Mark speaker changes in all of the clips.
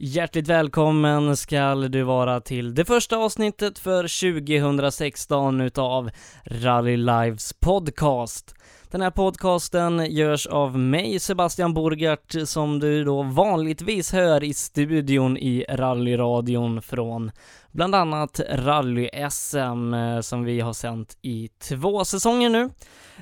Speaker 1: Hjärtligt välkommen ska du vara till det första avsnittet för 2016 utav Rally Lives podcast. Den här podcasten görs av mig, Sebastian Borgart, som du då vanligtvis hör i studion i rallyradion från bland annat rally-SM eh, som vi har sänt i två säsonger nu.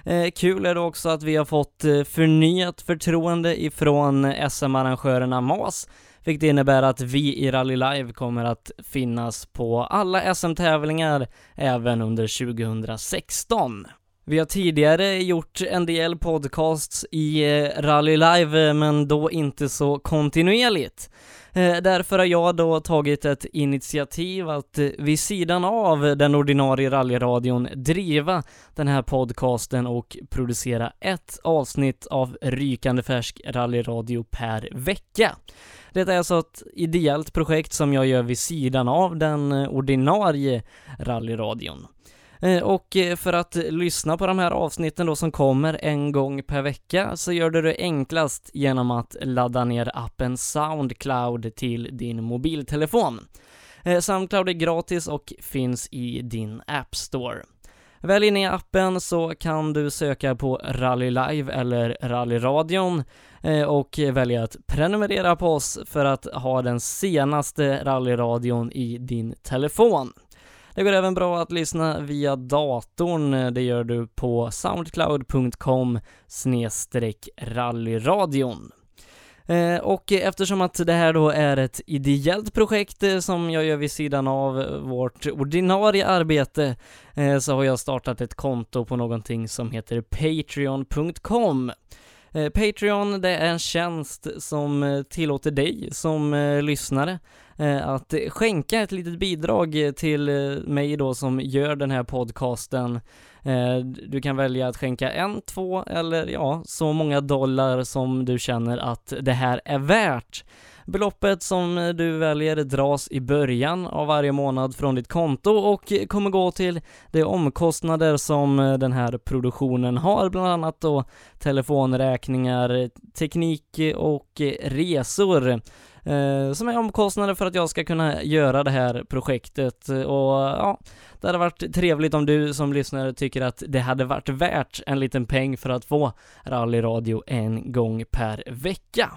Speaker 1: Eh, kul är det också att vi har fått eh, förnyat förtroende ifrån SM-arrangörerna MAS vilket innebär att vi i Rally Live kommer att finnas på alla SM-tävlingar även under 2016. Vi har tidigare gjort en del podcasts i eh, Rally Live, men då inte så kontinuerligt. Eh, därför har jag då tagit ett initiativ att eh, vid sidan av den ordinarie rallyradion driva den här podcasten och producera ett avsnitt av rykande färsk rallyradio per vecka. Detta är alltså ett ideellt projekt som jag gör vid sidan av den eh, ordinarie rallyradion. Eh, och eh, för att lyssna på de här avsnitten då som kommer en gång per vecka så gör du det enklast genom att ladda ner appen Soundcloud till din mobiltelefon. Soundcloud är gratis och finns i din App Store. Välj in i appen så kan du söka på Rally Live eller Rallyradion eh, och välja att prenumerera på oss för att ha den senaste rallyradion i din telefon. Det går även bra att lyssna via datorn. Det gör du på soundcloud.com rallyradion. Eh, och eftersom att det här då är ett ideellt projekt eh, som jag gör vid sidan av eh, vårt ordinarie arbete så har jag startat ett konto på någonting som heter Patreon.com. Eh, Patreon, det är en tjänst som eh, tillåter dig som eh, lyssnare att skänka ett litet bidrag till mig då som gör den här podcasten. Du kan välja att skänka en, två eller ja, så många dollar som du känner att det här är värt. Beloppet som du väljer dras i början av varje månad från ditt konto och kommer gå till de omkostnader som den här produktionen har, bland annat då telefonräkningar, teknik och resor eh, som är omkostnader för att jag ska kunna göra det här projektet och ja, det hade varit trevligt om du som lyssnare tycker att det hade varit värt en liten peng för att få rallyradio en gång per vecka.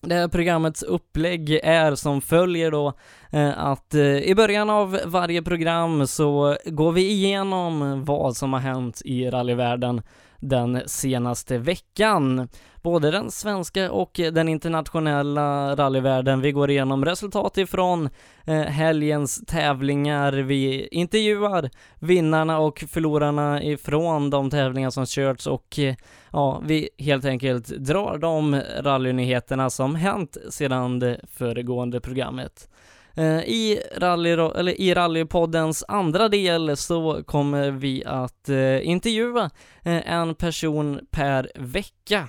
Speaker 1: Det här programmets upplägg är som följer då eh, att eh, i början av varje program så går vi igenom vad som har hänt i rallyvärlden den senaste veckan. Både den svenska och den internationella rallyvärlden. Vi går igenom resultat ifrån eh, helgens tävlingar. Vi intervjuar vinnarna och förlorarna ifrån de tävlingar som körts och eh, ja, vi helt enkelt drar de rallynyheterna som hänt sedan det föregående programmet. Eh, I, rally, eller I rallypoddens andra del så kommer vi att intervjua en person per vecka.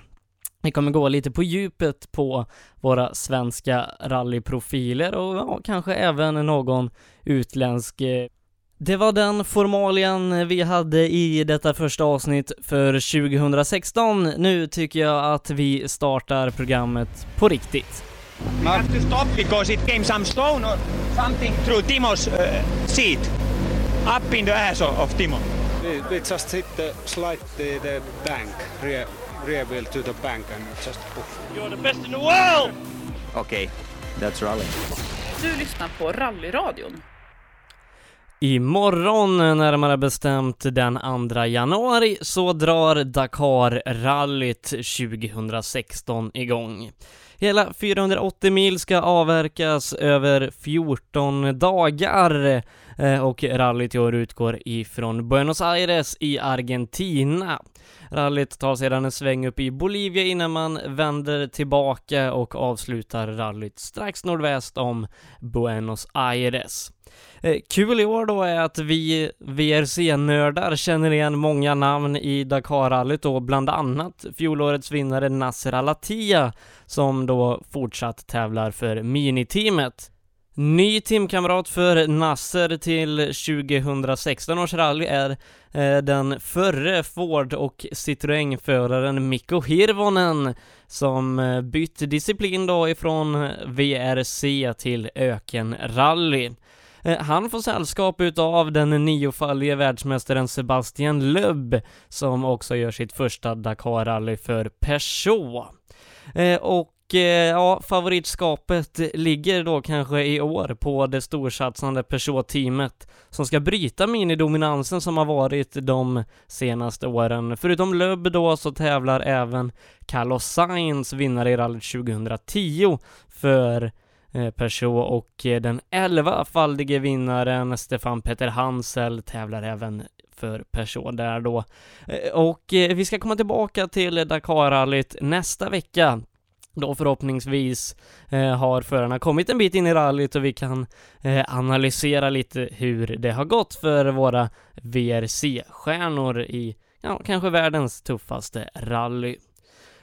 Speaker 1: Vi kommer gå lite på djupet på våra svenska rallyprofiler och ja, kanske även någon utländsk det var den formalian vi hade i detta första avsnitt för 2016. Nu tycker jag att vi startar programmet på riktigt.
Speaker 2: We have to stop because it came some stone or something through Timo's uh, seat, up in the ass of, of Timo.
Speaker 3: We, we just hit the slide the, the bank, rear, rear wheel to the bank and just poof.
Speaker 2: You're the best in the world!
Speaker 4: Okay, that's rally.
Speaker 5: Du lyssnar på Rallyradion.
Speaker 1: Imorgon, närmare bestämt den 2 januari, så drar Dakar-rallyt 2016 igång. Hela 480 mil ska avverkas över 14 dagar eh, och rallyt i år utgår ifrån Buenos Aires i Argentina. Rallyt tar sedan en sväng upp i Bolivia innan man vänder tillbaka och avslutar rallyt strax nordväst om Buenos Aires. Eh, kul i år då är att vi VRC-nördar känner igen många namn i Dakar-rallyt och bland annat fjolårets vinnare Nasser Alatia som då fortsatt tävlar för miniteamet. Ny teamkamrat för Nasser till 2016 års rally är eh, den förre Ford och Citroën-föraren Mikko Hirvonen. som eh, bytt disciplin då ifrån eh, VRC till ökenrally. Eh, han får sällskap utav den niofaldige världsmästaren Sebastian Loeb som också gör sitt första Dakar-rally för Peugeot. Eh, och och eh, ja, favoritskapet ligger då kanske i år på det storsatsande Peugeot-teamet som ska bryta minidominansen som har varit de senaste åren. Förutom Loeb då så tävlar även Carlos Sainz, vinnare i rallyt 2010, för eh, Peugeot och eh, den 11-faldige vinnaren Stefan Peter Hansel tävlar även för Peugeot där då. Och vi ska komma tillbaka till Dakarrallyt nästa vecka då förhoppningsvis eh, har förarna kommit en bit in i rallyt och vi kan eh, analysera lite hur det har gått för våra VRC-stjärnor i, ja, kanske världens tuffaste rally.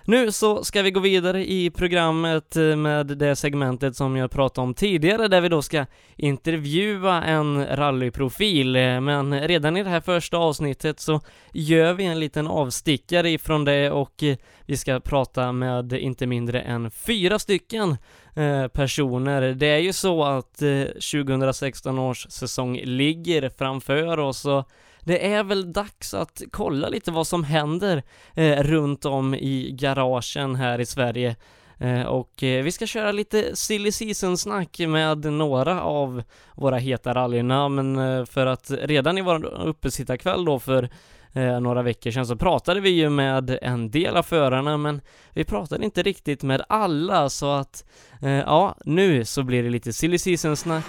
Speaker 1: Nu så ska vi gå vidare i programmet eh, med det segmentet som jag pratade om tidigare, där vi då ska intervjua en rallyprofil, eh, men redan i det här första avsnittet så gör vi en liten avstickare ifrån det och eh, vi ska prata med inte mindre än fyra stycken personer. Det är ju så att 2016 års säsong ligger framför oss och det är väl dags att kolla lite vad som händer eh, runt om i garagen här i Sverige. Eh, och eh, vi ska köra lite silly season-snack med några av våra heta rallynamn eh, för att redan i vår uppesittarkväll då för eh, några veckor sedan så pratade vi ju med en del av förarna men vi pratade inte riktigt med alla så att eh, ja, nu så blir det lite silly season-snack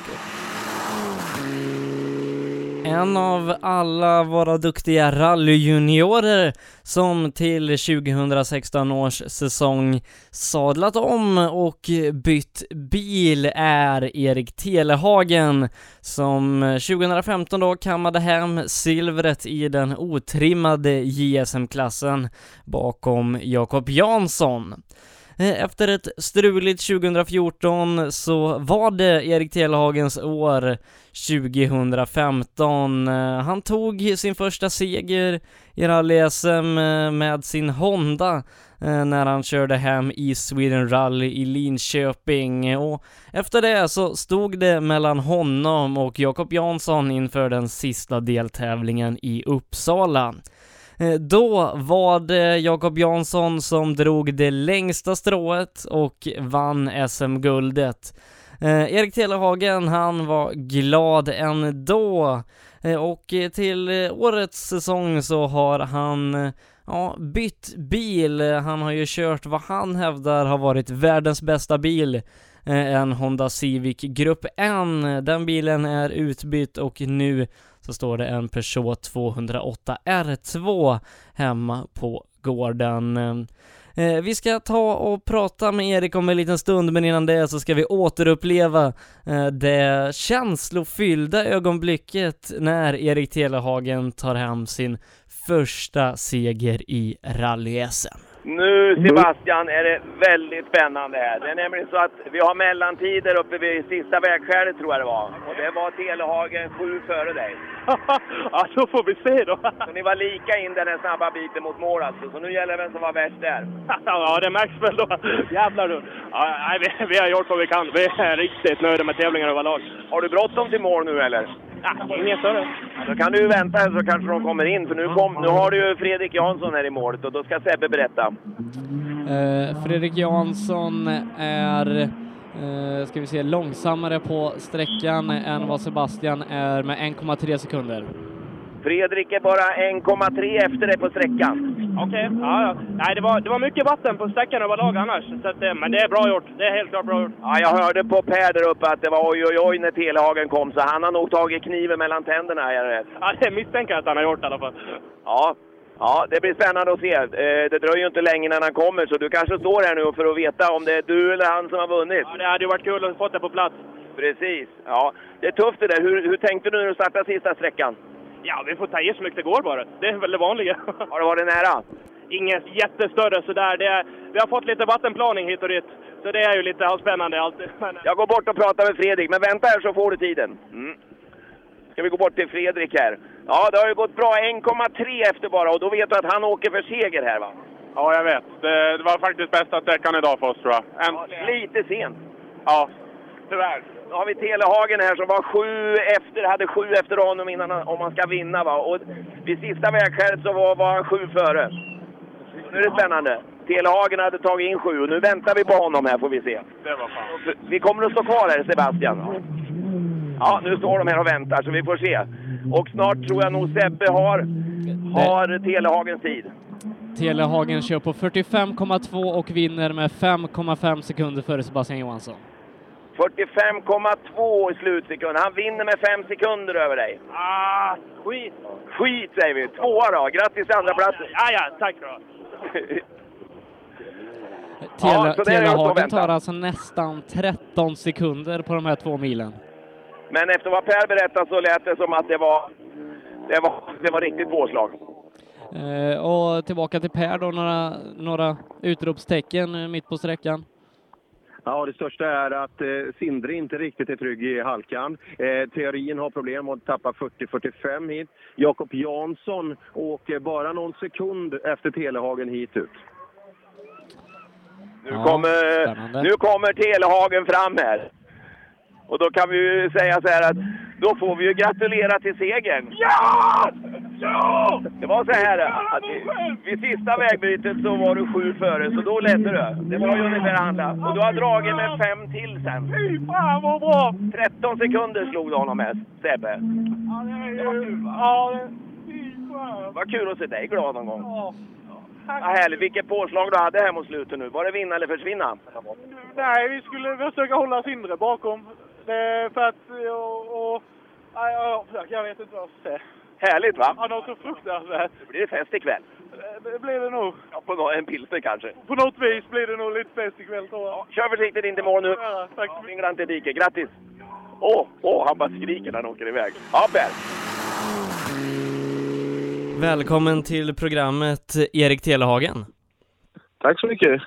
Speaker 1: en av alla våra duktiga rallyjuniorer som till 2016 års säsong sadlat om och bytt bil är Erik Telehagen som 2015 då kammade hem silvret i den otrimmade JSM-klassen bakom Jakob Jansson. Eh, efter ett struligt 2014 så var det Erik Telehagens år 2015. Eh, han tog sin första seger i rally-SM eh, med sin Honda när han körde hem i Sweden Rally i Linköping och efter det så stod det mellan honom och Jakob Jansson inför den sista deltävlingen i Uppsala. Eh, då var det Jakob Jansson som drog det längsta strået och vann SM-guldet. Eh, Erik Telehagen, han var glad ändå. Eh, och till årets säsong så har han ja, bytt bil. Han har ju kört vad han hävdar har varit världens bästa bil. En Honda Civic Grupp N. Den bilen är utbytt och nu så står det en Peugeot 208 R2 hemma på gården. Eh, vi ska ta och prata med Erik om en liten stund, men innan det så ska vi återuppleva eh, det känslofyllda ögonblicket när Erik Telehagen tar hem sin första seger i rally-SM.
Speaker 6: Nu Sebastian är det väldigt spännande här. Det är nämligen så att vi har mellantider uppe vid sista vägskälet tror jag det var. Och det var Telehagen sju före dig.
Speaker 7: ja, då får vi se då.
Speaker 6: så ni var lika in den här snabba biten mot mål alltså. Så nu gäller det vem som var värst där.
Speaker 7: ja, det märks väl då. Jävlar du. Ja, nej, vi, vi har gjort vad vi kan. Vi är riktigt nöjda med tävlingen överlag.
Speaker 6: Har du bråttom till mål nu eller?
Speaker 7: Ja, inget större.
Speaker 6: Då kan du vänta så kanske de kommer in. För nu, kom, nu har du ju Fredrik Jansson här i målet och då ska Sebbe berätta.
Speaker 1: Uh, Fredrik Jansson är Uh, ska vi se, långsammare på sträckan än vad Sebastian är med 1,3 sekunder.
Speaker 6: Fredrik är bara 1,3 efter dig på sträckan.
Speaker 7: Okej, okay. ja, ja. Nej, det var, det var mycket vatten på sträckan överlag annars. Så att, men det är bra gjort. Det är helt klart bra gjort.
Speaker 6: Ja, jag hörde på Per där uppe att det var oj, oj, oj när Telehagen kom, så han har nog tagit kniven mellan tänderna. Är det
Speaker 7: Ja, det misstänker jag att han har gjort i alla fall.
Speaker 6: Ja, Ja, det blir spännande att se. Eh, det dröjer ju inte länge innan han kommer, så du kanske står här nu för att veta om det är du eller han som har vunnit.
Speaker 7: Ja, det hade ju varit kul att få det på plats.
Speaker 6: Precis. Ja, det är tufft det där. Hur, hur tänkte du när du startade sista sträckan?
Speaker 7: Ja, vi får ta i så mycket det går bara. Det är väl det vanliga.
Speaker 6: Har det varit nära?
Speaker 7: Inget jättestörre sådär. Det är, vi har fått lite vattenplaning hit och dit. Så det är ju lite halvspännande alltid.
Speaker 6: Jag går bort och pratar med Fredrik, men vänta här så får du tiden. Mm. Ska vi gå bort till Fredrik här. Ja, det har ju gått bra. 1,3 efter bara och då vet du att han åker för seger här va?
Speaker 7: Ja, jag vet. Det, det var faktiskt bästa sträckan idag för oss tror jag. En,
Speaker 6: Lite sent.
Speaker 7: ja, tyvärr.
Speaker 6: Har vi Telehagen här som var sju efter, hade sju efter honom innan han- om man ska vinna. Va? Och vid sista vägskälet så var, var han sju före. Nu är det spännande. Telehagen hade tagit in sju och nu väntar vi på honom här får vi se.
Speaker 7: Det var fan.
Speaker 6: Vi kommer att stå kvar här Sebastian. Ja, nu står de här och väntar så vi får se. Och snart tror jag nog Sebbe har, har Telehagens tid.
Speaker 8: Telehagen kör på 45,2 och vinner med 5,5 sekunder före Sebastian Johansson.
Speaker 6: 45,2 i slutsekund. Han vinner med fem sekunder över dig.
Speaker 7: Ah, skit!
Speaker 6: Skit säger vi. Tvåa då. Grattis till andra platsen.
Speaker 7: Ja, ja, tack då.
Speaker 6: Och
Speaker 8: Telehagen
Speaker 6: väntar.
Speaker 8: tar alltså nästan 13 sekunder på de här två milen.
Speaker 6: Men efter vad Per berättade så lät det som att det var, det var, det var riktigt påslag.
Speaker 8: Eh, och tillbaka till Per då, några, några utropstecken mitt på sträckan.
Speaker 9: Ja, det största är att eh, Sindre inte riktigt är trygg i halkan. Eh, teorin har problem och tappar 40-45 hit. Jakob Jansson åker bara någon sekund efter Telehagen hit ut.
Speaker 6: Nu,
Speaker 8: Ja,
Speaker 6: kommer,
Speaker 8: spännande.
Speaker 6: nu kommer Telehagen fram här. Och då kan vi ju säga så här att då får vi ju gratulera till segern. Ja! Ja! Det var så här att vid sista vägbytet så var du sju före, så då ledde du. Det var ju ungefär andra. Och du har dragit med fem till sen.
Speaker 7: Fy fan vad bra!
Speaker 6: 13 sekunder slog du honom med, Sebbe.
Speaker 7: Ja, det är ju... Ja, det... Fy fan!
Speaker 6: Vad kul att se dig glad någon gång.
Speaker 7: Ja.
Speaker 6: Vad härligt. Vilket påslag du hade här mot slutet nu. Var det vinna eller försvinna?
Speaker 7: Nej, vi skulle försöka hålla Sindre bakom. Det, för att... Och, och, ja, jag vet inte vad jag ska säga.
Speaker 6: Härligt va?
Speaker 7: Ja, något så fruktansvärt.
Speaker 6: Det blir fest ikväll.
Speaker 7: Det- Det blir det nog.
Speaker 6: Ja, på nå- en pilsner kanske.
Speaker 7: På något vis blir det nog lite fest ikväll tror jag.
Speaker 6: Kör försiktigt in till mål nu.
Speaker 7: Ja, tack så mycket.
Speaker 6: Inte i diket. Grattis! Åh, åh, han bara skriker när han åker iväg. Ja, Per.
Speaker 1: Välkommen till programmet Erik Telehagen.
Speaker 7: Tack så mycket.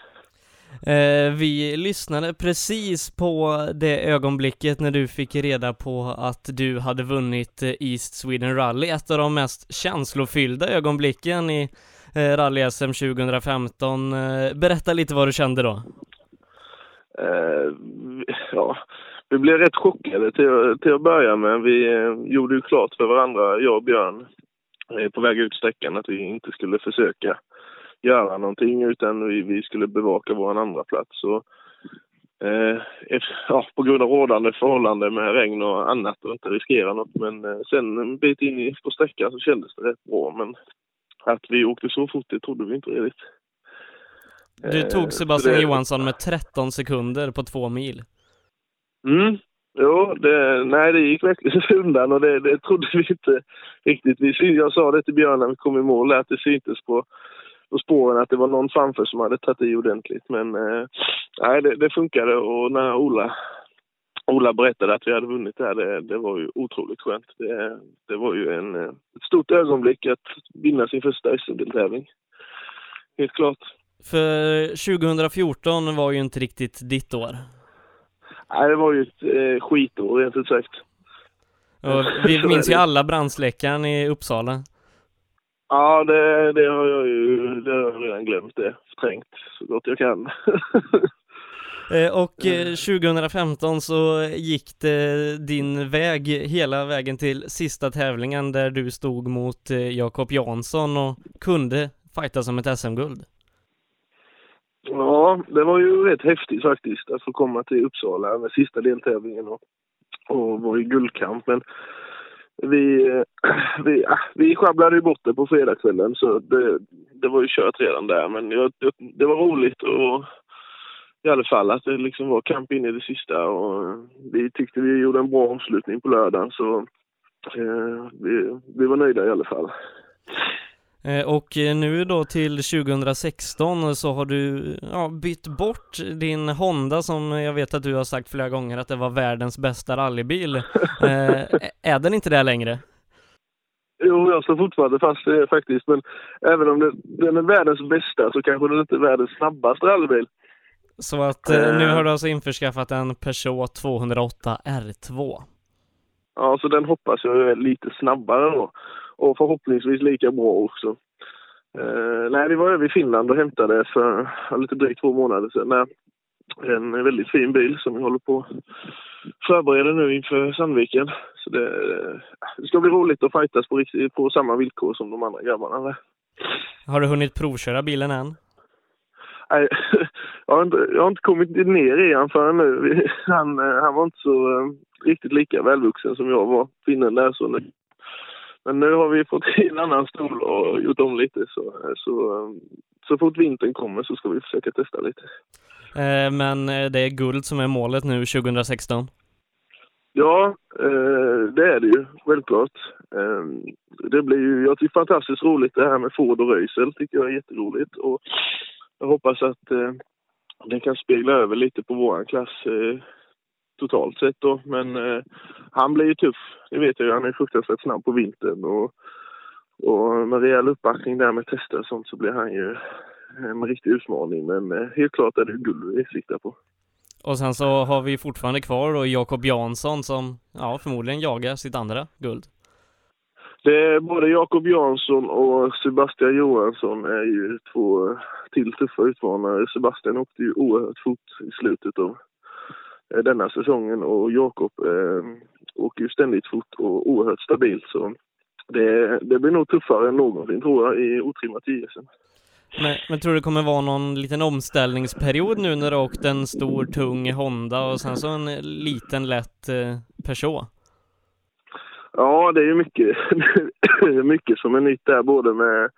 Speaker 1: Eh, vi lyssnade precis på det ögonblicket när du fick reda på att du hade vunnit eh, East Sweden Rally, ett av de mest känslofyllda ögonblicken i eh, Rally-SM 2015. Eh, berätta lite vad du kände då.
Speaker 7: Eh, ja, vi blev rätt chockade till, till att börja med. Vi eh, gjorde ju klart för varandra, jag och Björn, eh, på väg ut sträckan att vi inte skulle försöka göra någonting utan vi, vi skulle bevaka vår andra plats. Och, eh, efter, ja, på grund av rådande förhållanden med regn och annat och inte riskera något. Men eh, sen en bit in på sträckan så kändes det rätt bra. Men att vi åkte så fort det trodde vi inte riktigt.
Speaker 1: Du
Speaker 7: Eh,
Speaker 1: tog Sebastian
Speaker 7: det-
Speaker 1: Johansson med 13 sekunder på två mil.
Speaker 7: Mm. Jo, det, nej, det gick verkligen undan och det, det trodde vi inte riktigt. Vi, jag sa det till Björn när vi kom i mål, att det syntes på, på spåren att det var någon framför som hade tagit i ordentligt. Men eh, nej, det, det funkade och när Ola, Ola berättade att vi hade vunnit det här, det, det var ju otroligt skönt. Det, det var ju en, eh, ett stort ögonblick att vinna sin första SM-deltävling. Helt klart.
Speaker 1: För 2014 var ju inte riktigt ditt år.
Speaker 7: Nej, det var ju ett eh, skitår rent ut sagt.
Speaker 1: Och vi minns ju alla brandsläckaren i Uppsala.
Speaker 7: Ja, det, det har jag ju det har jag redan glömt det. Förträngt så gott jag kan.
Speaker 1: Eh, Och eh, 2015 så gick det din väg hela vägen till sista tävlingen där du stod mot eh, Jakob Jansson och kunde fighta som ett SM-guld.
Speaker 7: ja, det var ju rätt häftigt faktiskt att få komma till Uppsala med sista deltävlingen och, och vara i guldkamp. Men vi, vi, äh, vi sjabblade ju bort det på fredagskvällen så det, det var ju kört redan där. Men jag, det var roligt och i alla fall att det liksom var kamp in i det sista och vi tyckte vi gjorde en bra omslutning på lördagen så eh, vi, vi var nöjda i alla fall.
Speaker 1: Eh, Och nu då till 2016 så har du ja, bytt bort din Honda som jag vet att du har sagt flera gånger att det var världens bästa rallybil. Eh, är den inte det längre?
Speaker 7: Jo, jag står fortfarande fast vid det faktiskt. Men även om det, den är världens bästa så kanske den inte är världens snabbaste rallybil.
Speaker 1: Så att eh, nu
Speaker 7: Eh.
Speaker 1: har du alltså införskaffat en Peugeot 208 R2.
Speaker 7: Ja, så den hoppas jag är lite snabbare då. Och förhoppningsvis lika bra också. Eh, nej, vi var över i Finland och hämtade för lite drygt två månader sedan. Nej, en väldigt fin bil som vi håller på att förbereda nu inför Sandviken. Så det, det ska bli roligt att fightas på, på samma villkor som de andra grabbarna.
Speaker 1: Har du hunnit provköra bilen än?
Speaker 7: Nej, jag har inte, jag har inte kommit ner i han förrän nu. Han, han var inte så uh, riktigt lika välvuxen som jag var, finnen där. Så nu. Men nu har vi fått en annan stol och gjort om lite. Så, så, um, så fort vintern kommer så ska vi försöka testa lite.
Speaker 1: Eh, men det är guld som är målet nu 2016?
Speaker 7: Ja, eh, det är det ju, självklart. Eh, det blir ju, jag tycker fantastiskt roligt det här med Ford och Röisel, tycker jag är jätteroligt. Och jag hoppas att eh, det kan spegla över lite på våran klass eh, totalt sett då. Men eh, han blir ju tuff, det vet jag ju. Han är fruktansvärt snabb på vintern och, och med rejäl uppbackning där med tester och sånt så blir han ju en riktig utmaning. Men eh, helt klart är det guld vi siktar på.
Speaker 1: Och sen så har vi fortfarande kvar då Jakob Jansson som, ja, förmodligen jagar sitt andra guld.
Speaker 7: Det är både Jakob Jansson och Sebastian Johansson är ju två till tuffa utmanare. Sebastian åkte ju oerhört fort i slutet av denna säsongen och Jakob eh, åker ju ständigt fort och oerhört stabilt. Så det, det blir nog tuffare än någonsin tror jag i otrimmat JSM.
Speaker 1: Men, men tror du det kommer vara någon liten omställningsperiod nu när du åkt en stor tung Honda och sen så en liten lätt eh, Peugeot?
Speaker 7: Ja, det är ju mycket, mycket som är nytt där både med,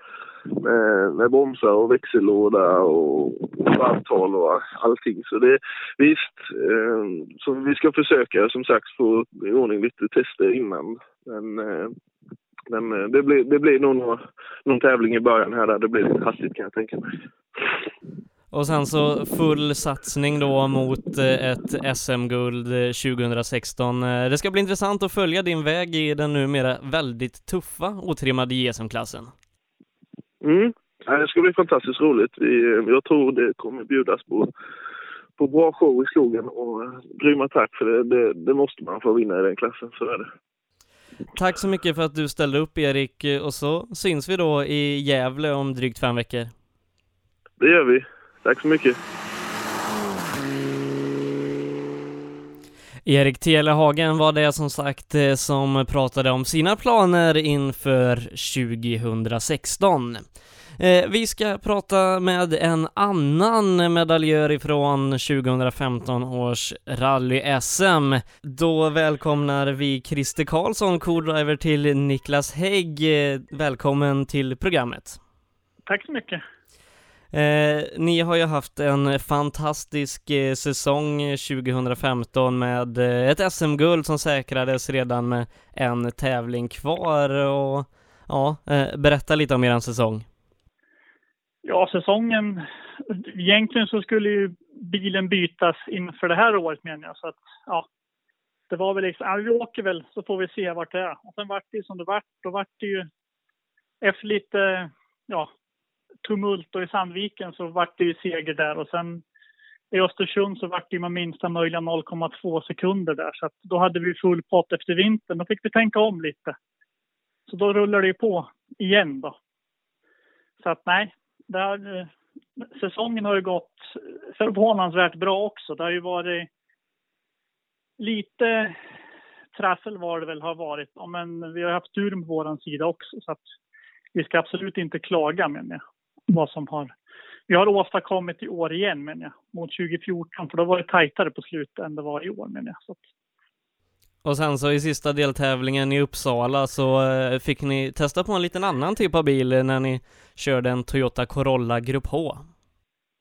Speaker 7: med, med bromsar och växellåda och varvtal och allting. Så det visst, eh, så vi ska försöka som sagt få i ordning lite tester innan. Men eh, men eh, det blir, det blir nog någon, någon tävling i början här där det blir lite hastigt kan jag tänka mig.
Speaker 1: Och sen så full satsning då mot eh, ett SM-guld 2016. Eh, det ska bli intressant att följa din väg i den numera väldigt tuffa otrimmade JSM-klassen.
Speaker 7: Mm, det ska bli fantastiskt roligt. Jag tror det kommer bjudas på, på bra show i skogen och grymma tack för det, det, det måste man få vinna i den klassen, så är det.
Speaker 1: Tack så mycket för att du ställde upp Erik och så syns vi då i Gävle om drygt fem veckor.
Speaker 7: Det gör vi. Tack så mycket.
Speaker 1: Erik Telehagen var det som sagt eh, som pratade om sina planer inför 2016. Eh, vi ska prata med en annan medaljör ifrån 2015 års rally-SM. Då välkomnar vi Christer Karlsson, co-driver till Niklas Hägg. Eh, välkommen till programmet.
Speaker 10: Tack så mycket.
Speaker 1: Eh, ni har ju haft en fantastisk eh, säsong 2015 med eh, ett SM-guld som säkrades redan med en tävling kvar och ja, eh, berätta lite om er säsong.
Speaker 10: Ja, säsongen... Egentligen så skulle ju bilen bytas inför det här året menar jag. Så att, ja, det var väl liksom, ja, vi åker väl så får vi se vart det är. Och sen vart det ju som det vart. Då vart det ju, efter lite, ja, tumult och i Sandviken så vart det ju seger där och sen i Östersund så vart det ju med minsta möjliga 0,2 sekunder där. Så att då hade vi full pott efter vintern. Då fick vi tänka om lite. Så då rullar det ju på igen då. Så att nej, där, eh, säsongen har ju gått förvånansvärt bra också. Det har ju varit lite trassel var det väl har varit. men vi har haft tur på vår sida också. Så att vi ska absolut inte klaga menar jag. Vad som har, vi har åstadkommit i år igen menar jag. Mot 2014 för då var det tajtare på slutet än det var i år menar jag. Så
Speaker 1: och sen så i sista deltävlingen i Uppsala så eh, fick ni testa på en liten annan typ av bil när ni körde en Toyota Corolla Grupp H.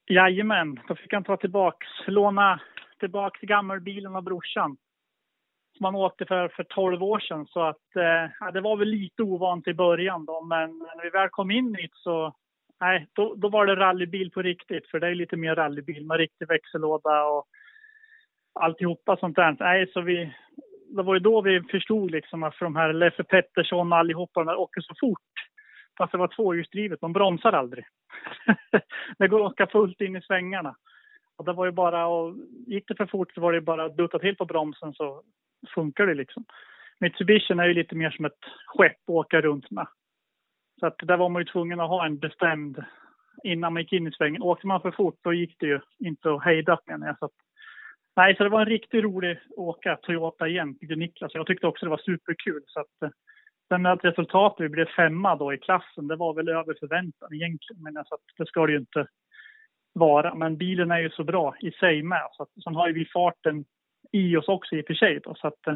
Speaker 10: Jajamän, då fick han ta tillbaks, låna tillbaks gammelbilen av brorsan. Som han åkte för, för 12 år sedan. Så att, eh, det var väl lite ovant i början då, men när vi väl kom in hit så, nej, då, då var det rallybil på riktigt. För det är lite mer rallybil med riktig växellåda och alltihopa sånt där. Nej, så vi, det var ju då vi förstod liksom att för de här Leffe Pettersson och allihopa, de åker så fort. Fast det var tvåhjulsdrivet, de bromsar aldrig. det går att åka fullt in i svängarna. Och det var ju bara, och gick det för fort så var det bara att dutta till på bromsen så funkar det liksom. Mitsubishi är ju lite mer som ett skepp att åka runt med. Så att där var man ju tvungen att ha en bestämd innan man gick in i svängen. Åkte man för fort då gick det ju inte att hejda menar jag. Så att, nej, så det var en riktigt rolig åka Toyota igen, tyckte Niklas. Jag tyckte också det var superkul. Så att, eh, sen att resultatet, vi blev femma då i klassen, det var väl över förväntan egentligen. Men så att det ska det ju inte vara. Men bilen är ju så bra i sig med. Så att, sen har ju vi farten i oss också i och för sig. Då, så att, eh,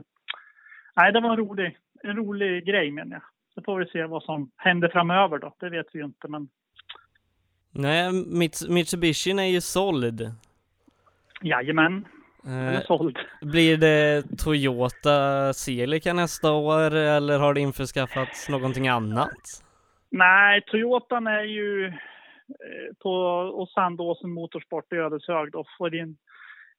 Speaker 10: nej, det var en rolig, en rolig grej menar jag. Så får vi se vad som händer framöver då. Det vet vi ju inte, men
Speaker 1: Nej, Mits- Mitsubishin är ju såld.
Speaker 10: jajamän,
Speaker 1: Eh,
Speaker 10: såld.
Speaker 1: blir det Toyota Celica nästa år eller har det införskaffats någonting annat?
Speaker 10: Nej, Toyotan är ju eh, på och Sandåsen Motorsport i Ödeshög då får in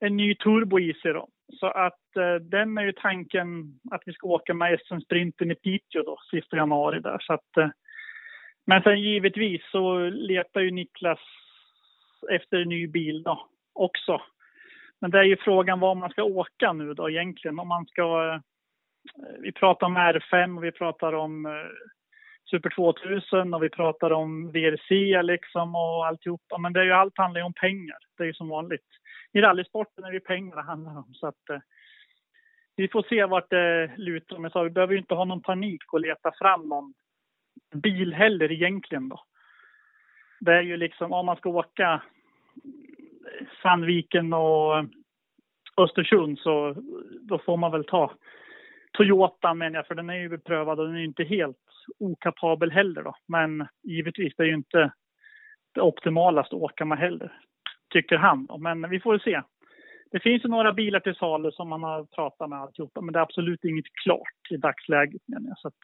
Speaker 10: en ny turbo i sig då. Så att eh, den är ju tanken att vi ska åka med SM-sprinten i Piteå då, sista januari där. Så att, eh, men sen givetvis så letar ju Niklas efter en ny bil då också. Men det är ju frågan var man ska åka nu då egentligen. Om man ska, eh, vi pratar om R5 och vi pratar om eh, Super 2000 och vi pratar om VRC liksom och alltihopa. Men det är ju allt handlar ju om pengar. Det är ju som vanligt. I rallysporten är det pengar det handlar om. Så att, eh, vi får se vart det lutar. Men så vi behöver ju inte ha någon panik och leta fram någon bil heller egentligen då. Det är ju liksom om man ska åka Sandviken och Östersund så då får man väl ta Toyota menar jag, för den är ju beprövad och den är ju inte helt okapabel heller då. Men givetvis, det är ju inte det optimalaste att åka med heller, tycker han. Men vi får se. Det finns ju några bilar till salu som man har pratat med alltihopa, men det är absolut inget klart i dagsläget menar jag. Så att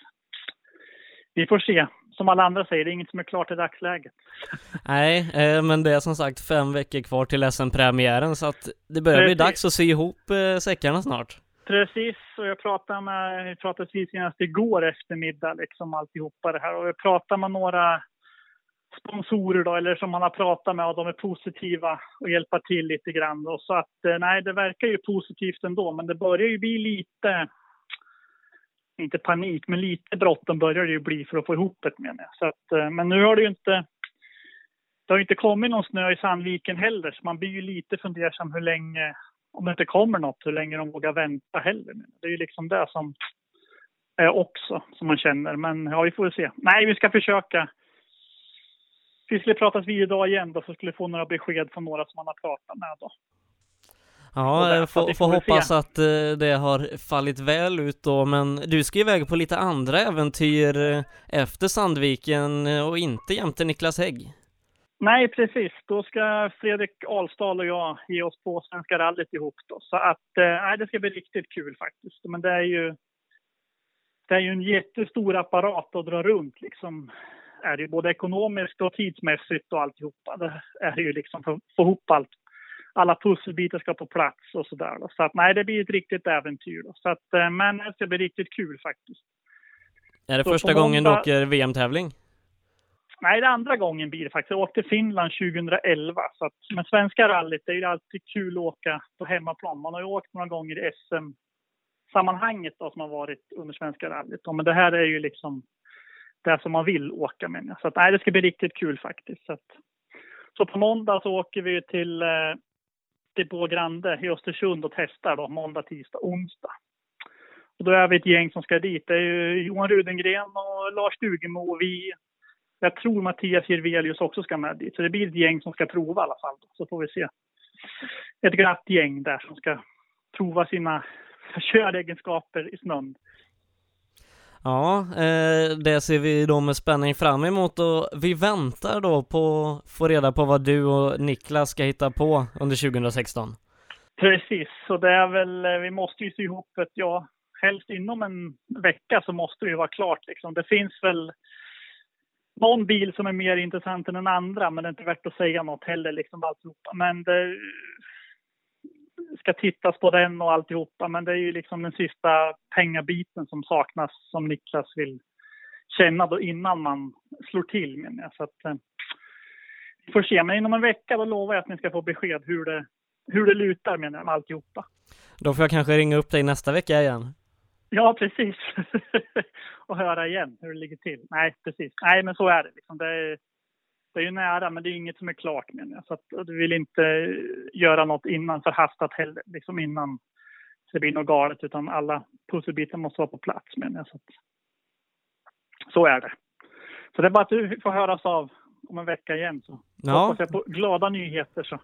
Speaker 10: vi får se. Som alla andra säger, det är inget som är klart i dagsläget.
Speaker 1: Nej, eh, men det är som sagt fem veckor kvar till SM-premiären så att det börjar bli
Speaker 10: Precis.
Speaker 1: dags att sy ihop eh, säckarna snart.
Speaker 10: Precis, och jag pratade med, vi pratade senast igår eftermiddag liksom alltihopa det här och jag pratade med några sponsorer då, eller som man har pratat med och de är positiva och hjälpa till lite grann då. Så att eh, nej, det verkar ju positivt ändå, men det börjar ju bli lite, inte panik, men lite bråttom börjar det ju bli för att få ihop det menar jag. Så att, eh, men nu har det ju inte, det har ju inte kommit någon snö i Sandviken heller, så man blir ju lite fundersam hur länge, om det inte kommer något, hur länge de vågar vänta heller. Det är ju liksom det som är också, som man känner. Men ja, vi får väl se. Nej, vi ska försöka. Vi skulle pratas vid idag igen då, så skulle få några besked från några som man har pratat med då.
Speaker 1: Ja, får,
Speaker 10: vi
Speaker 1: får hoppas
Speaker 10: se.
Speaker 1: att eh, det har fallit väl ut då, men du ska iväg på lite andra äventyr eh, efter Sandviken eh, och inte jämte Niklas Hägg.
Speaker 10: Nej, precis. Då ska Fredrik Alsdal och jag ge oss på Svenska rallyt ihop då. Så att, eh, nej, det ska bli riktigt kul faktiskt. Men det är ju, det är ju en jättestor apparat att dra runt liksom. Är det både ekonomiskt och tidsmässigt och alltihopa. Det är ju liksom för att få ihop allt. Alla pusselbitar ska på plats och sådär. då. Så att nej, det blir ett riktigt äventyr då. Så att, eh, men det ska bli riktigt kul faktiskt.
Speaker 1: Är det
Speaker 10: Så
Speaker 1: första gången du åker VM-tävling?
Speaker 10: Nej, det andra gången blir det faktiskt. Jag åkte Finland 2011. Så att, men svenska rallyt, det är ju alltid kul att åka på hemmaplan. Man har ju åkt några gånger i SM-sammanhanget då, som har varit under svenska rallyt. Men det här är ju liksom det som man vill åka med. Så att, nej, det ska bli riktigt kul faktiskt. Så, att, så på måndag så åker vi till, eh, Depå Grande i Östersund och testar då, måndag, tisdag, onsdag. Och då är vi ett gäng som ska dit. Det är ju Johan Rudengren och Lars Dugemo. och vi jag tror Mattias Jirvelius också ska med dit. Så det blir ett gäng som ska prova i alla fall. Så får vi se. Ett glatt gäng där som ska prova sina köregenskaper i snön.
Speaker 1: Ja, eh, det ser vi då med spänning fram emot och vi väntar då på att få reda på vad du och Niklas ska hitta på under 2016.
Speaker 10: Precis, så det är väl, eh, vi måste ju sy ihop ett, ja, helst inom en vecka så måste det ju vara klart liksom. Det finns väl någon bil som är mer intressant än den andra, men det är inte värt att säga något heller liksom alltihopa. Men det ska tittas på den och alltihopa, men det är ju liksom den sista pengabiten som saknas som Niklas vill känna då innan man slår till menar jag. Så att, eh, vi får se, men inom en vecka då lovar jag att ni ska få besked hur det, hur det lutar menar jag med alltihopa.
Speaker 1: Då får jag kanske ringa upp dig nästa vecka igen.
Speaker 10: Ja, precis. och höra igen hur det ligger till. Nej, precis. Nej, men så är det. Liksom. Det, är, det är ju nära, men det är inget som är klart menar jag. Så att, du vill inte göra något innan förhastat heller, liksom innan det blir något galet, utan alla pusselbitar måste vara på plats menar jag. Så, att, så är det. Så det är bara att du får höras av om en vecka igen. Så
Speaker 1: Ja.
Speaker 10: hoppas jag på glada nyheter. Så.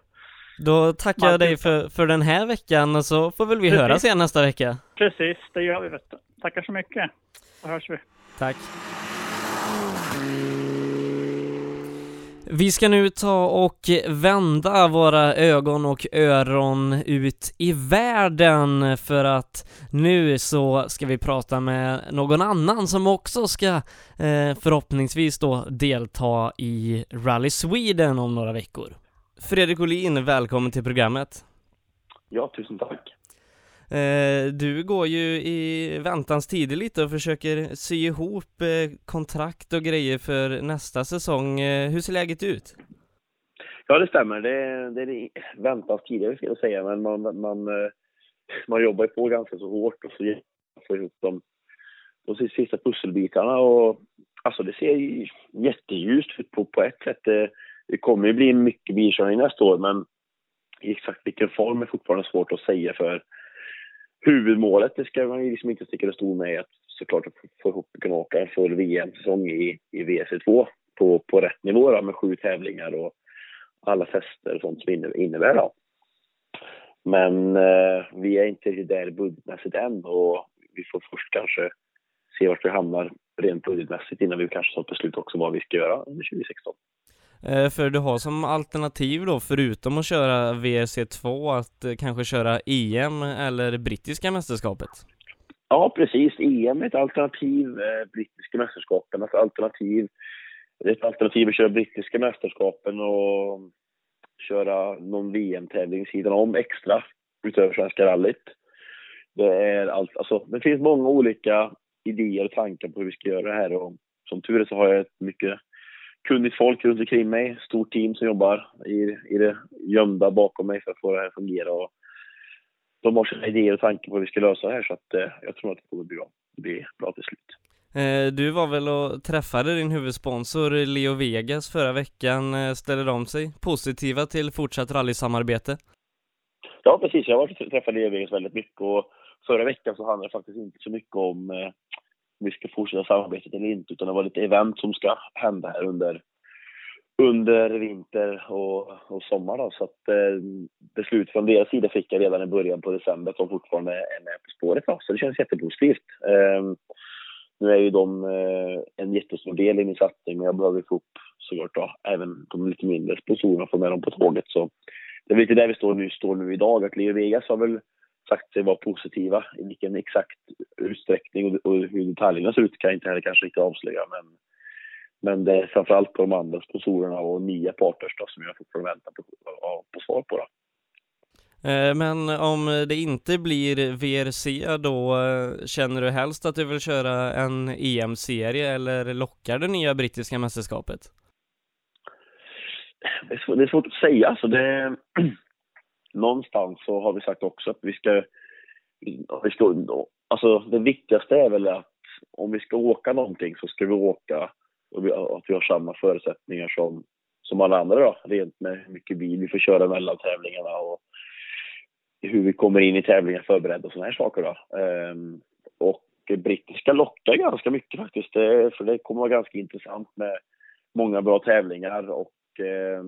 Speaker 1: Då tackar jag
Speaker 10: Martin.
Speaker 1: dig för, för den här veckan så får väl vi
Speaker 10: Precis.
Speaker 1: höras igen nästa vecka.
Speaker 10: Precis, det gör vi. Vet du. Tackar så mycket. Så hörs vi.
Speaker 1: Tack. Vi ska nu ta och vända våra ögon och öron ut i världen för att nu så ska vi prata med någon annan som också ska eh, förhoppningsvis då delta i Rally Sweden om några veckor. Fredrik Olin, välkommen till programmet.
Speaker 11: Ja, tusen tack.
Speaker 1: Eh, du går ju i väntans tider lite och försöker sy ihop eh, kontrakt och grejer för nästa säsong. Eh, hur ser läget ut?
Speaker 11: Ja, det stämmer. Det, det, är väntans tidigare, ska jag säga, men man, man, eh, man jobbar ju på ganska så hårt och så får ihop de, de sista pusselbitarna. Och, alltså, det ser jätteljust ut på, på ett sätt. Det, det kommer ju bli mycket bilkörning nästa år, men i exakt vilken form är fortfarande svårt att säga för huvudmålet, det ska man liksom inte sticka under stol med, att såklart att få ihop kunna åka en full VM-säsong i, i WC2 på, på rätt nivå då, med sju tävlingar och alla fester och sånt som innebär då. Men eh, vi är inte riktigt där budgetmässigt än och vi får först kanske se vart vi hamnar rent budgetmässigt innan vi kanske tar ett beslut också vad vi ska göra under 2016.
Speaker 1: Eh, för du har som alternativ då, förutom att köra VRC2, att eh, kanske köra EM eller brittiska mästerskapet?
Speaker 11: Ja, precis. EM är ett alternativ. Eh, brittiska mästerskapen är ett alternativ. Det är ett alternativ att köra brittiska mästerskapen och köra någon VM-tävling sidan om extra utöver Svenska rallyt. Det, är allt, alltså, det finns många olika idéer och tankar på hur vi ska göra det här och som tur är så har jag ett mycket kunnigt folk runt omkring mig, stort team som jobbar i, i det gömda bakom mig för att få det här att fungera. Och de har sina idéer och tankar på hur vi ska lösa det här så att eh, jag tror att det kommer bli bra, bli bra till slut.
Speaker 1: Eh, Du var väl och träffade din huvudsponsor Leo Vegas förra veckan. Eh, Ställer de sig positiva till fortsatt rallysamarbete?
Speaker 11: Ja, precis. Jag har träffat Leo Vegas väldigt mycket och förra veckan så handlade det faktiskt inte så mycket om eh, om vi ska fortsätta samarbetet eller inte, utan det var lite event som ska hända här under, under vinter och, och sommar. Då. Så att eh, beslut från deras sida fick jag redan i början på december att de fortfarande är med på spåret. Då. Så det känns jättepositivt. Eh, nu är ju de eh, en jättestor del i min satsning, men jag behöver få upp såklart då, även de lite mindre sponsorerna och få med dem på tåget. Så det är lite där vi står nu, står nu idag. Att Leo Vegas har väl sagt sig vara positiva. I vilken exakt utsträckning och, hur detaljerna ser ut kan jag inte heller kanske riktigt avslöja. Men, men det är framförallt de andra sponsorerna och nya partners då, som jag fortfarande väntar på, på, på svar på. Då.
Speaker 1: Eh, Men om det inte blir VRC då, eh, känner du helst att du vill köra en EM-serie eller lockar det nya brittiska mästerskapet?
Speaker 11: Det är, svårt, det är svårt att säga. Alltså det, någonstans så har vi sagt också att vi ska, vi ska... Alltså det viktigaste är väl att om vi ska åka någonting så ska vi åka och vi, att vi har samma förutsättningar som, som alla andra då. Rent med hur mycket bil vi får köra mellan tävlingarna och hur vi kommer in i tävlingar förberedda och sådana här saker då. Ehm, och brittiska lockar ganska mycket faktiskt. Det, för det kommer vara ganska intressant med många bra tävlingar och eh,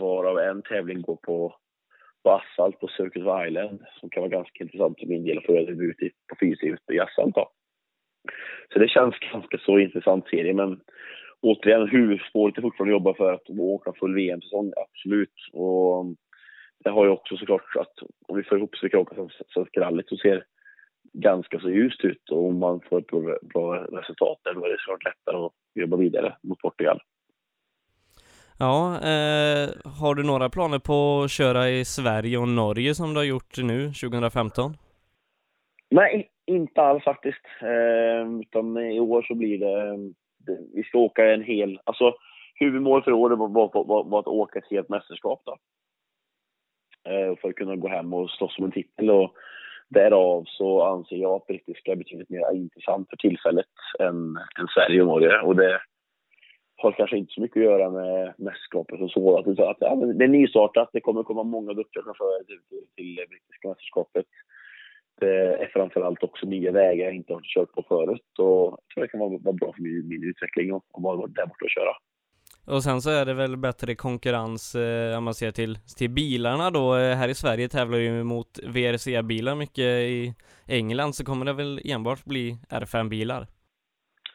Speaker 11: varav en tävling går på, på asfalt på Circus Island som kan vara ganska intressant för min del att få göra debut på fyrhjulsdrivet i asfalt då. Så det känns ganska så intressant serie men återigen huvudspåret är fortfarande att jobba för att åka full VM-säsong, absolut. Och det har ju också såklart att om vi får ihop så vi kan åka Svenska rallyt så ser ganska så ljust ut och om man får ett bra, bra resultat där då är det såklart lättare att jobba vidare mot Portugal.
Speaker 1: Ja, eh, har du några planer på att köra i Sverige och Norge som du har gjort nu 2015?
Speaker 11: Nej, inte alls faktiskt. Eh, utan i år så blir det, det, vi ska åka en hel, alltså huvudmålet för året var, var, var, var att åka ett helt mästerskap då. Eh, för att kunna gå hem och slåss om en titel och därav så anser jag att brittiska är betydligt mer intressant för tillfället än, än Sverige och Norge. Och det har kanske inte så mycket att göra med mästerskapet och så. Att, att, ja, det är nystartat, det kommer komma många duktiga chaufförer till, till, till det brittiska mästerskapet. Det är framförallt också nya vägar jag inte har kört på förut och jag tror det kan vara, vara bra för min, min utveckling att vara där borta och köra.
Speaker 1: Och sen så är det väl bättre konkurrens eh, om man ser till, till bilarna då. Eh, här i Sverige tävlar ju mot VRC-bilar mycket. I England så kommer det väl enbart bli R5-bilar?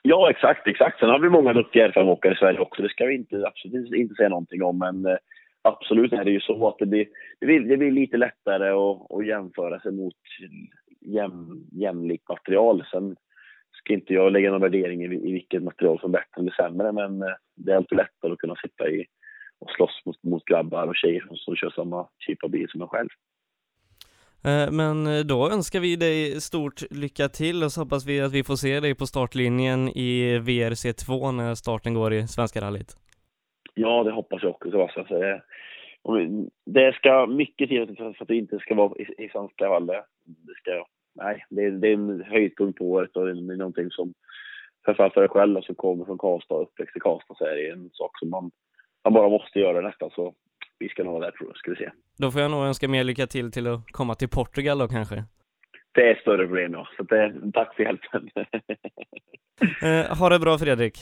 Speaker 11: Ja, exakt, exakt. Sen har vi många duktiga R5-åkare i Sverige också. Det ska vi inte, absolut inte säga någonting om. Men eh, absolut är det ju så att det blir, det blir, det blir lite lättare att, att jämföra sig mot jäm, jämlikt material. Sen ska inte jag lägga någon värdering i, i vilket material som är bättre eller sämre, men eh, det är alltid lättare att kunna sitta i och slåss mot, mot grabbar och tjejer som, som kör samma typ av bil som jag själv.
Speaker 1: Eh, men eh, då önskar vi dig stort lycka till och så hoppas vi att vi får se dig på startlinjen i VRC2 när starten går i Svenska rallyt.
Speaker 11: Ja, det hoppas jag också. Alltså, det ska mycket till för att det inte ska vara i, i Svenska rallyt. Det ska nej, det är, det är en höjdpunkt på året och det är någonting som framförallt för dig själv som kommer från Karlstad och uppväxt i Karlstad så är det en sak som man, man bara måste göra nästan så vi ska nå där tror jag, ska vi se.
Speaker 1: Då får jag nog önska mer lycka till till att komma till Portugal då kanske?
Speaker 11: Det är större problem ja, så det, tack för hjälpen.
Speaker 1: eh, ha det bra Fredrik.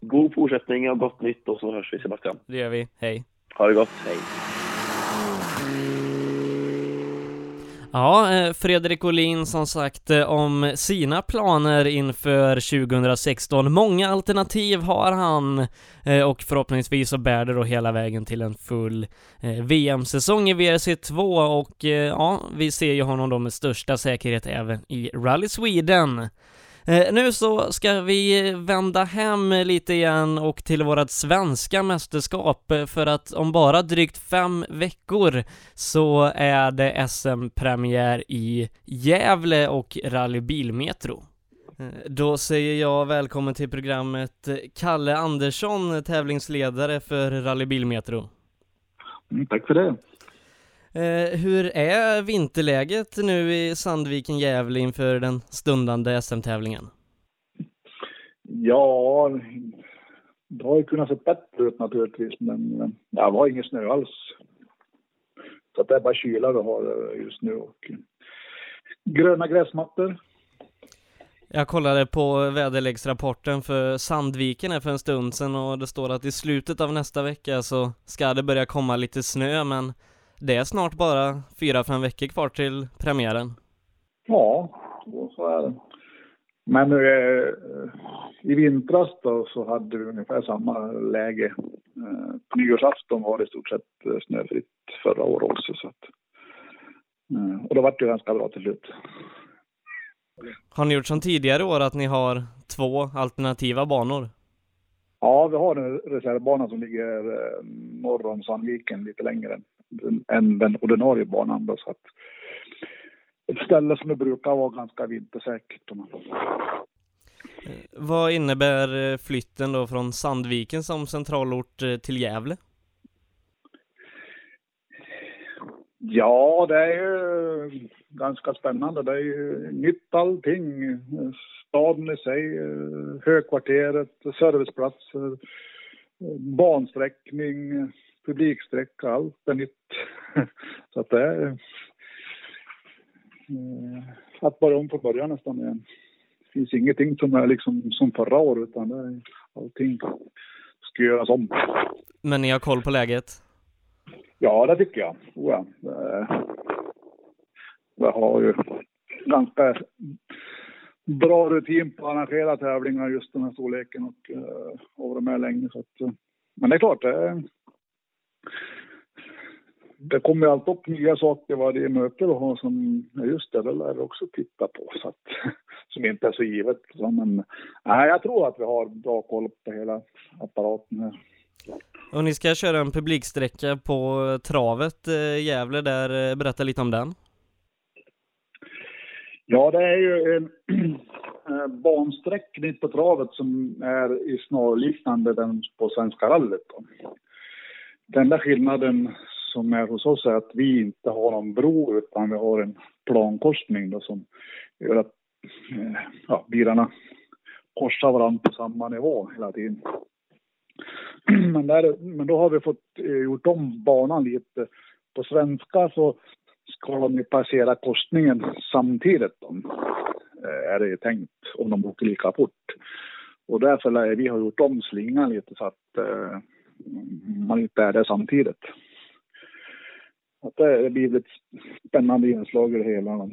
Speaker 11: God fortsättning och gott nytt och så hörs vi Sebastian.
Speaker 1: Det gör vi, hej.
Speaker 11: Ha det gott, hej.
Speaker 1: Ja, eh, Fredrik Olin som sagt eh, om sina planer inför 2016. Många alternativ har han eh, och förhoppningsvis så bär det då hela vägen till en full VM-säsong i WRC2 och ja, vi ser ju honom då med största säkerhet även i Rally Sweden. Eh, nu så ska vi vända hem lite igen och till vårt svenska mästerskap eh, för att om bara drygt fem veckor så är det SM-premiär i Gävle och Rally Bilmetro. Eh, då säger jag välkommen till programmet Kalle Andersson, tävlingsledare för Rally Bilmetro.
Speaker 12: Mm, tack för det.
Speaker 1: Eh, hur är vinterläget nu i Sandviken Gävle inför den stundande SM-tävlingen?
Speaker 12: Ja, det har ju kunnat se bättre ut naturligtvis, men det var ingen snö alls. Så det är bara kyla vi har just nu och gröna gräsmattor.
Speaker 1: Jag kollade på väderleksrapporten för Sandviken här för en stund sedan och det står att i slutet av nästa vecka så ska det börja komma lite snö men det är snart bara fyra, fem veckor kvar till premiären.
Speaker 12: Ja, så är det. Men eh, i vintras då så hade vi ungefär samma läge. Eh, på nyårsafton var det i stort sett eh, snöfritt förra året också. Så att, eh, och då var det ganska bra till slut.
Speaker 1: Har ni gjort som tidigare år att ni har två alternativa banor?
Speaker 12: Ja, vi har en reservbana som ligger norr om Sandviken lite längre än den ordinarie banan. Då, så att ett ställe som det brukar vara ganska vintersäkert.
Speaker 1: Vad innebär eh, flytten då från Sandviken som centralort eh, till Gävle?
Speaker 12: Ja, det är ju ganska spännande. Det är ju nytt allting. Staden i sig, högkvarteret, serviceplatser, bansträckning, publiksträcka, allt är nytt. Så att det är eh, att börja om från början nästan igen. Det finns ingenting som är liksom som förra året utan det är, allting ska göras om.
Speaker 1: Men ni har koll på läget?
Speaker 12: Ja, det tycker jag. Oh ja. Jag har ju ganska bra rutin på att arrangera tävlingar just den här storleken och uh, varit med länge. Så att, uh, men det är klart, det, det kommer alltid upp nya saker varje möte har som, just det, det lär också titta på. Så att, som inte är så givet. Så, men nej, jag tror att vi har bra koll på hela apparaten här.
Speaker 1: Och ni ska köra en publiksträcka på travet eh, Gävle där, eh, berätta lite om den.
Speaker 12: Ja, det är ju en eh, bansträckning på travet som är i snarliknande den på Svenska rallyt. Den enda skillnaden som är hos oss är att vi inte har någon bro utan vi har en plankorsning då som gör att eh, ja, bilarna korsar varandra på samma nivå hela tiden. Men, där, men då har vi fått eh, gjort om banan lite. På svenska så ska de ju passera korsningen samtidigt då, eh, är det tänkt om de åker lika fort. Och därför lär vi ha gjort om slingan lite så att eh, man inte är där samtidigt. Att det, blir ett spännande inslag i det hela.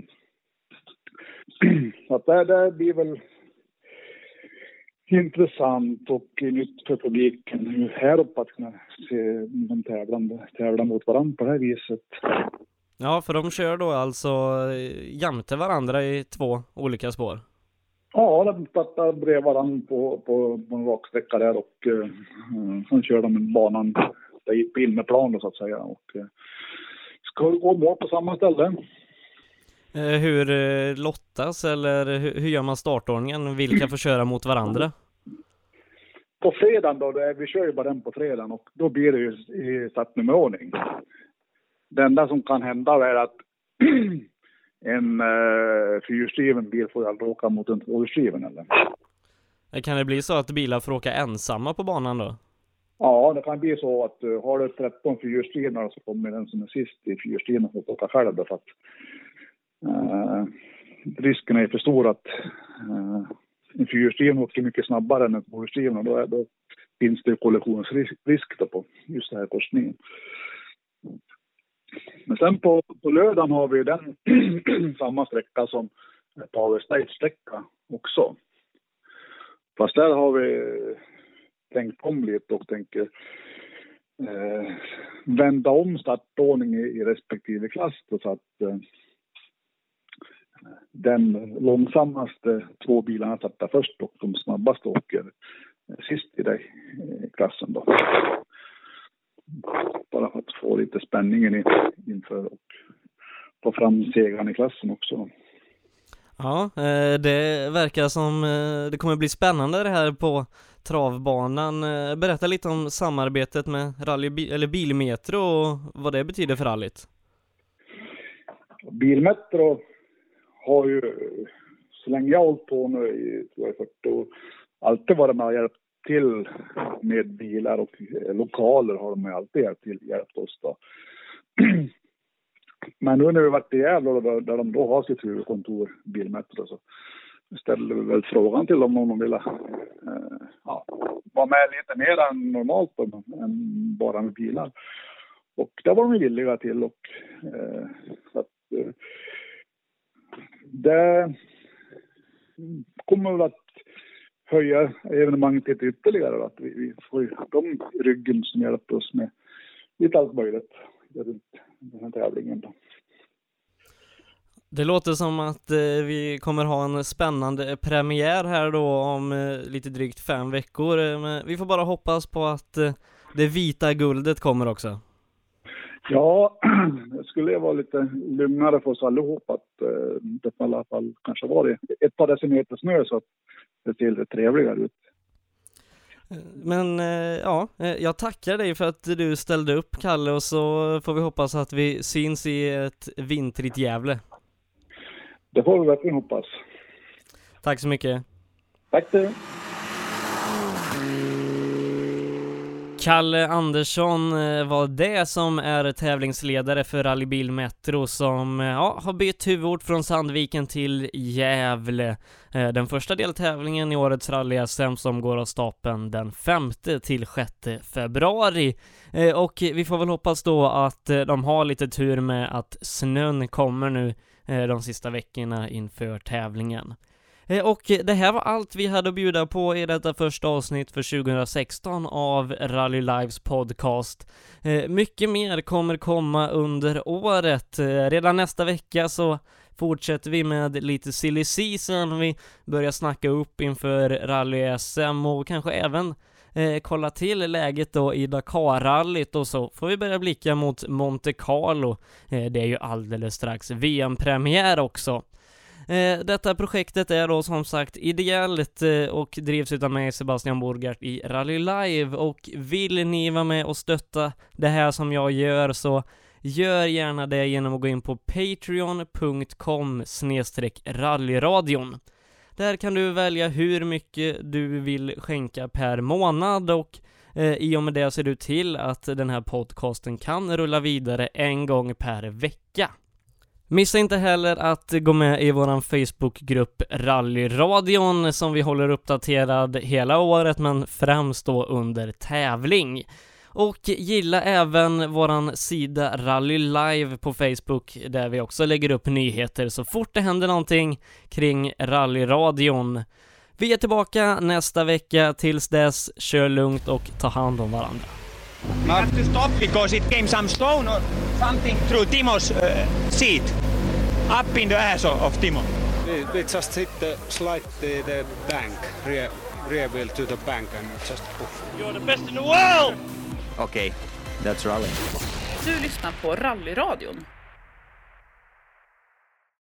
Speaker 12: Så att det, det blir väl intressant och nytt för publiken här uppe att kunna se de tävlande tävla mot varandra på det här viset.
Speaker 1: Ja, för de kör då alltså eh, jämte varandra i två olika spår?
Speaker 12: Ja, de startar bredvid varandra på, på, på en raksträcka där och eh, sen kör de banan på innerplan då, så att säga. Och, eh, ska gå bra på samma ställe.
Speaker 1: Eh, hur eh, lottas eller hur, hur gör man startordningen? Vilka får köra mot varandra?
Speaker 12: På fredagen då, det, vi kör ju bara den på fredagen och då blir det ju i startnummerordning. Det enda som kan hända är att en uh, fyrhjulsdriven bil får ju aldrig åka mot en tvåhjulsdriven eller?
Speaker 1: Eh, Kan det bli så att bilar får åka ensamma på banan då?
Speaker 12: Ja, det kan bli så att uh, har du 13 fyrhjulsdrivna så kommer den som är sist i fyrhjulsdrivna att åka själv därför att uh, risken är för stor att uh, en fyrhjulsdriven åker mycket snabbare än en tvåhjulsdriven och då, är, då finns det kollisionsrisk risk då på just den här korsningen. Men sen på, på lördagen har vi den samma sträcka som Power Stage-sträcka också. Fast där har vi tänkt om lite och tänker eh, vända om startordning i, i respektive klass då, så att eh, den långsammaste två bilarna startar först och de snabbaste åker sist i den eh, klassen då. Bara för att få lite spänningen i, inför och få fram segern i klassen också.
Speaker 1: Ja, eh, det verkar som eh, det kommer bli spännande det här på travbanan. Eh, Berätta lite om samarbetet med Rally eller Bilmetro och vad det betyder för rallyt.
Speaker 12: Bilmetro har ju, så länge jag har hållit på nu i tror jag, 40 år, alltid varit med och hjälpt till med bilar och eh, lokaler har de alltid hjälpt, till, hjälpt oss då. Men nu när vi varit i Gävle där, där de då har sitt huvudkontor, Bilmetro, så ställde vi väl frågan till dem om de ville eh, ja, vara med lite mer än normalt då, än bara med bilar. Och det var de villiga till och eh, så att, eh, det kommer väl att höja evenemanget lite ytterligare. då, Att vi, vi får ju ryggen som hjälper oss med lite allt möjligt runt den här tävlingen. Då.
Speaker 1: Det låter som att eh, vi kommer ha en spännande premiär här då om eh, lite drygt fem veckor. Eh, men vi får bara hoppas på att eh, det vita guldet kommer också.
Speaker 12: Ja, det skulle ju vara lite lugnare för oss allihop att eh, det i alla fall kanske var det ett par decimeter snö så att det ser lite trevligare ut.
Speaker 1: Men eh, ja, eh, jag tackar dig för att du ställde upp Kalle och så får vi hoppas att vi syns i ett vintrigt Gävle.
Speaker 12: Det får vi verkligen hoppas.
Speaker 1: Tack så mycket.
Speaker 12: Tack du.
Speaker 1: Kalle Andersson eh, var det som är tävlingsledare för Rallybil Metro som eh, ja, har bytt huvudort från Sandviken till Gävle. Eh, den första deltävlingen i årets rally-SM som går av stapeln den 5 till 6 februari. Och vi får väl hoppas då att de har lite tur med att snön kommer nu de sista veckorna inför tävlingen. Eh, och det här var allt vi hade att bjuda på i detta första avsnitt för 2016 av Rally Lives podcast. Eh, mycket mer kommer komma under året. Eh, redan nästa vecka så fortsätter vi med lite silly season. Vi börjar snacka upp inför rally-SM och kanske även eh, kolla till läget då i Dakar-rallyt och så får vi börja blicka mot Monte Carlo. Eh, det är ju alldeles strax VM-premiär också. Eh, detta projektet är då som sagt ideellt eh, och drivs utav mig Sebastian Borgart i Rally Live och vill ni vara med och stötta det här som jag gör så gör gärna det genom att gå in på patreon.com rallyradion. Där kan du välja hur mycket du vill skänka per månad och eh, i och med det ser du till att den här podcasten kan rulla vidare en gång per vecka. Missa inte heller att gå med i våran Facebookgrupp Rallyradion som vi håller uppdaterad hela året men främst då under tävling. Och gilla även våran sida Rally Live på Facebook där vi också lägger upp nyheter så fort det händer någonting kring rallyradion. Vi är tillbaka nästa vecka, tills dess, kör lugnt och ta hand om varandra.
Speaker 2: We have to stop because it came some stone or something through Timo's uh, seat. Up in the ass of, of Timo.
Speaker 3: We, we just hit the slide the, the bank, rear, rear wheel to the bank and just poof.
Speaker 2: You're the best in the world!
Speaker 4: Okay, that's rally.
Speaker 5: Du lyssnar på Rallyradion